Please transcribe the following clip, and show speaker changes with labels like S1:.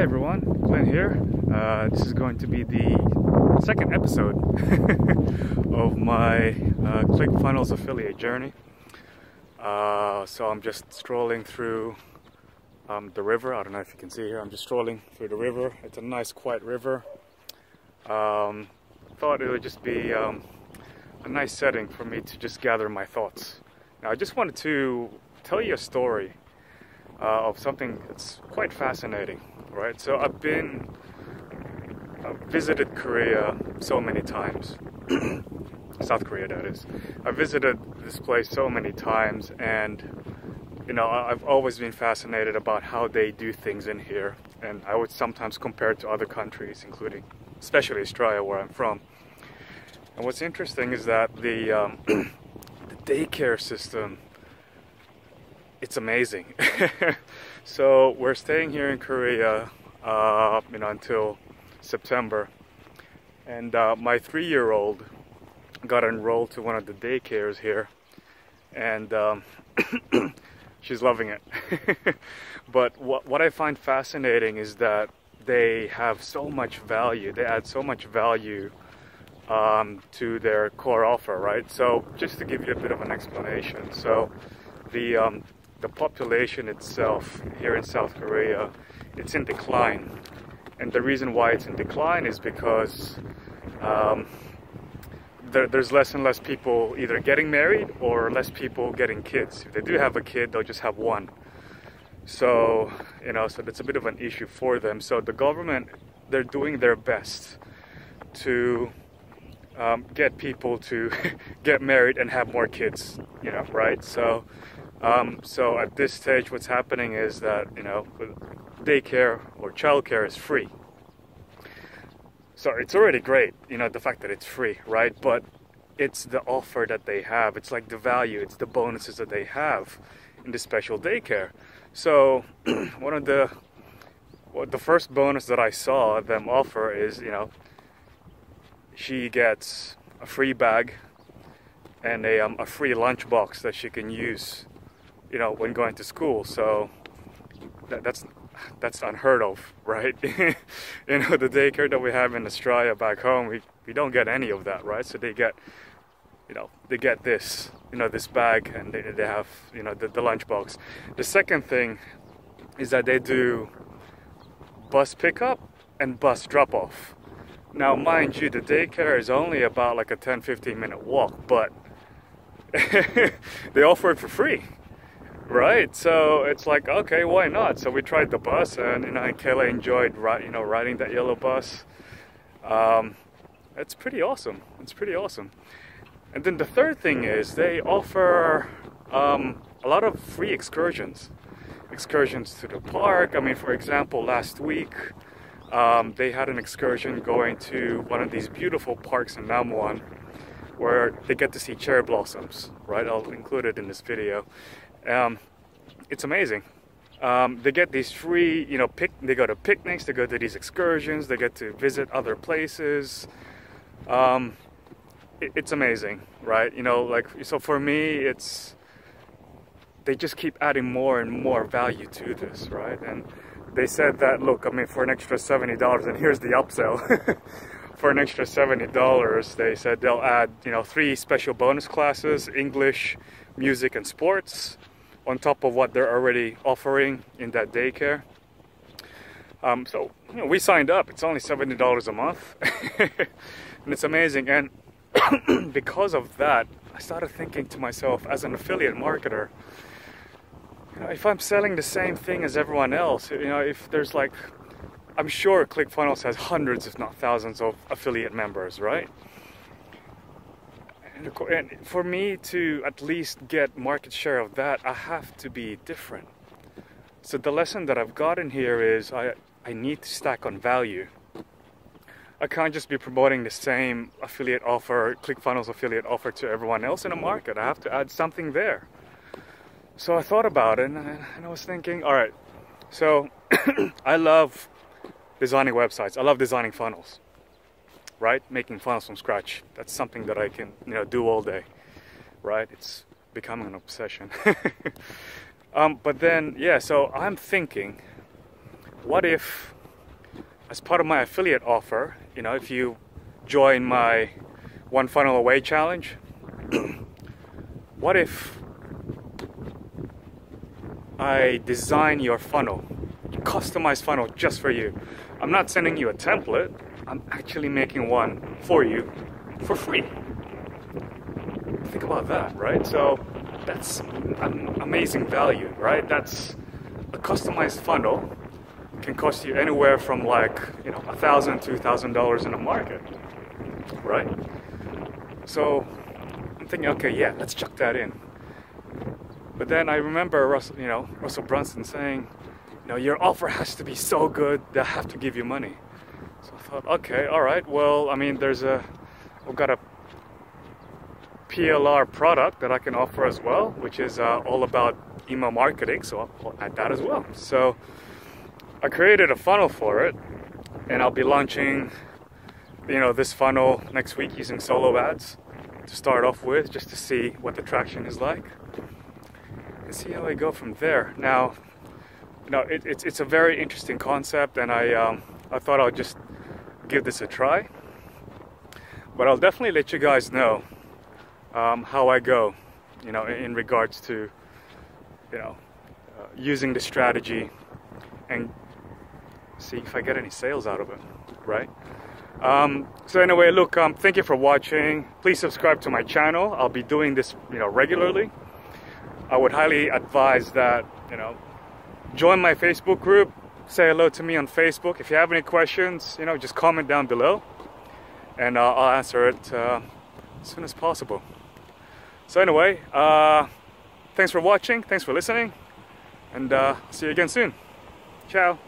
S1: Hi everyone, Glenn here. Uh, this is going to be the second episode of my uh, ClickFunnels affiliate journey. Uh, so I'm just strolling through um, the river. I don't know if you can see here. I'm just strolling through the river. It's a nice, quiet river. Um, thought it would just be um, a nice setting for me to just gather my thoughts. Now, I just wanted to tell you a story uh, of something that's quite fascinating right? So I've been uh, visited Korea so many times. South Korea, that is. I visited this place so many times, and you know, I've always been fascinated about how they do things in here, and I would sometimes compare it to other countries, including, especially Australia, where I'm from. And what's interesting is that the um, the daycare system, it's amazing. So we're staying here in Korea, uh, you know, until September. And uh, my three-year-old got enrolled to one of the daycares here, and um, she's loving it. but what what I find fascinating is that they have so much value. They add so much value um, to their core offer, right? So just to give you a bit of an explanation, so the um, the population itself here in South Korea, it's in decline. And the reason why it's in decline is because um, there, there's less and less people either getting married or less people getting kids. If they do have a kid, they'll just have one. So, you know, so that's a bit of an issue for them. So the government, they're doing their best to um, get people to get married and have more kids, you know, right? So um, so at this stage, what's happening is that you know, daycare or childcare is free. So it's already great, you know, the fact that it's free, right? But it's the offer that they have. It's like the value. It's the bonuses that they have in the special daycare. So one of the well, the first bonus that I saw them offer is, you know, she gets a free bag and a, um, a free lunchbox that she can use you know, when going to school. So that, that's that's unheard of, right? you know, the daycare that we have in Australia back home, we, we don't get any of that, right? So they get, you know, they get this, you know, this bag and they, they have, you know, the, the lunchbox. The second thing is that they do bus pickup and bus drop off. Now, mind you, the daycare is only about like a 10 15 minute walk, but they offer it for free Right. So it's like, okay, why not? So we tried the bus, and you know, and Kayla enjoyed, you know, riding that yellow bus. Um, it's pretty awesome. It's pretty awesome. And then the third thing is they offer um, a lot of free excursions. Excursions to the park. I mean, for example, last week um, they had an excursion going to one of these beautiful parks in Namwon where they get to see cherry blossoms, right? I'll include it in this video. Um, it's amazing. Um, they get these free, you know, they go to picnics, they go to these excursions, they get to visit other places. Um, it, it's amazing, right? You know, like, so for me, it's, they just keep adding more and more value to this, right? And they said that, look, I mean, for an extra $70, and here's the upsell. for an extra $70, they said they'll add, you know, three special bonus classes, English, music, and sports on top of what they're already offering in that daycare. Um, so you know, we signed up. It's only seventy dollars a month, and it's amazing. And because of that, I started thinking to myself, as an affiliate marketer, you know, if I'm selling the same thing as everyone else, you know, if there's like, I'm sure ClickFunnels has hundreds, if not thousands, of affiliate members, right? And for me to at least get market share of that, I have to be different. So the lesson that I've gotten here is I, I need to stack on value. I can't just be promoting the same affiliate offer, ClickFunnels affiliate offer to everyone else in the market. I have to add something there. So I thought about it and I was thinking, all right, so I love designing websites. I love designing funnels right? Making funnels from scratch. That's something that I can, you know, do all day, right? It's becoming an obsession. um, but then, yeah, so I'm thinking, what if as part of my affiliate offer, you know, if you join my one funnel away challenge, what if I design your funnel, customized funnel just for you? I'm not sending you a template, I'm actually making one for you for free. Think about that, right? So that's amazing value, right? That's a customized funnel can cost you anywhere from like you know a thousand two thousand dollars in the market right so i'm thinking okay yeah let's chuck that in but then i remember russell you know russell brunson saying you know your offer has to be so good they have to give you money thought okay all right well i mean there's a we've got a plr product that i can offer as well which is uh, all about email marketing so I'll add that as well. So I created a funnel for it and I'll be launching you know this funnel next week using solo ads to start off with just to see what the traction is like and see how I go from there. Now you know it, it's, it's a very interesting concept and I um, I thought I'll just give this a try but I'll definitely let you guys know um, how I go you know in, regards to you know uh, using the strategy and see if I get any sales out of it, right? Um, so anyway, look, um, thank you for watching. Please subscribe to my channel. I'll be doing this, you know, regularly. I would highly advise that, you know, join my Facebook group. Say hello to me on Facebook. If you have any questions, you know, just comment down below, and uh, I'll answer it uh, as soon as possible. So anyway, uh, thanks for watching. Thanks for listening, and uh, see you again soon. Ciao.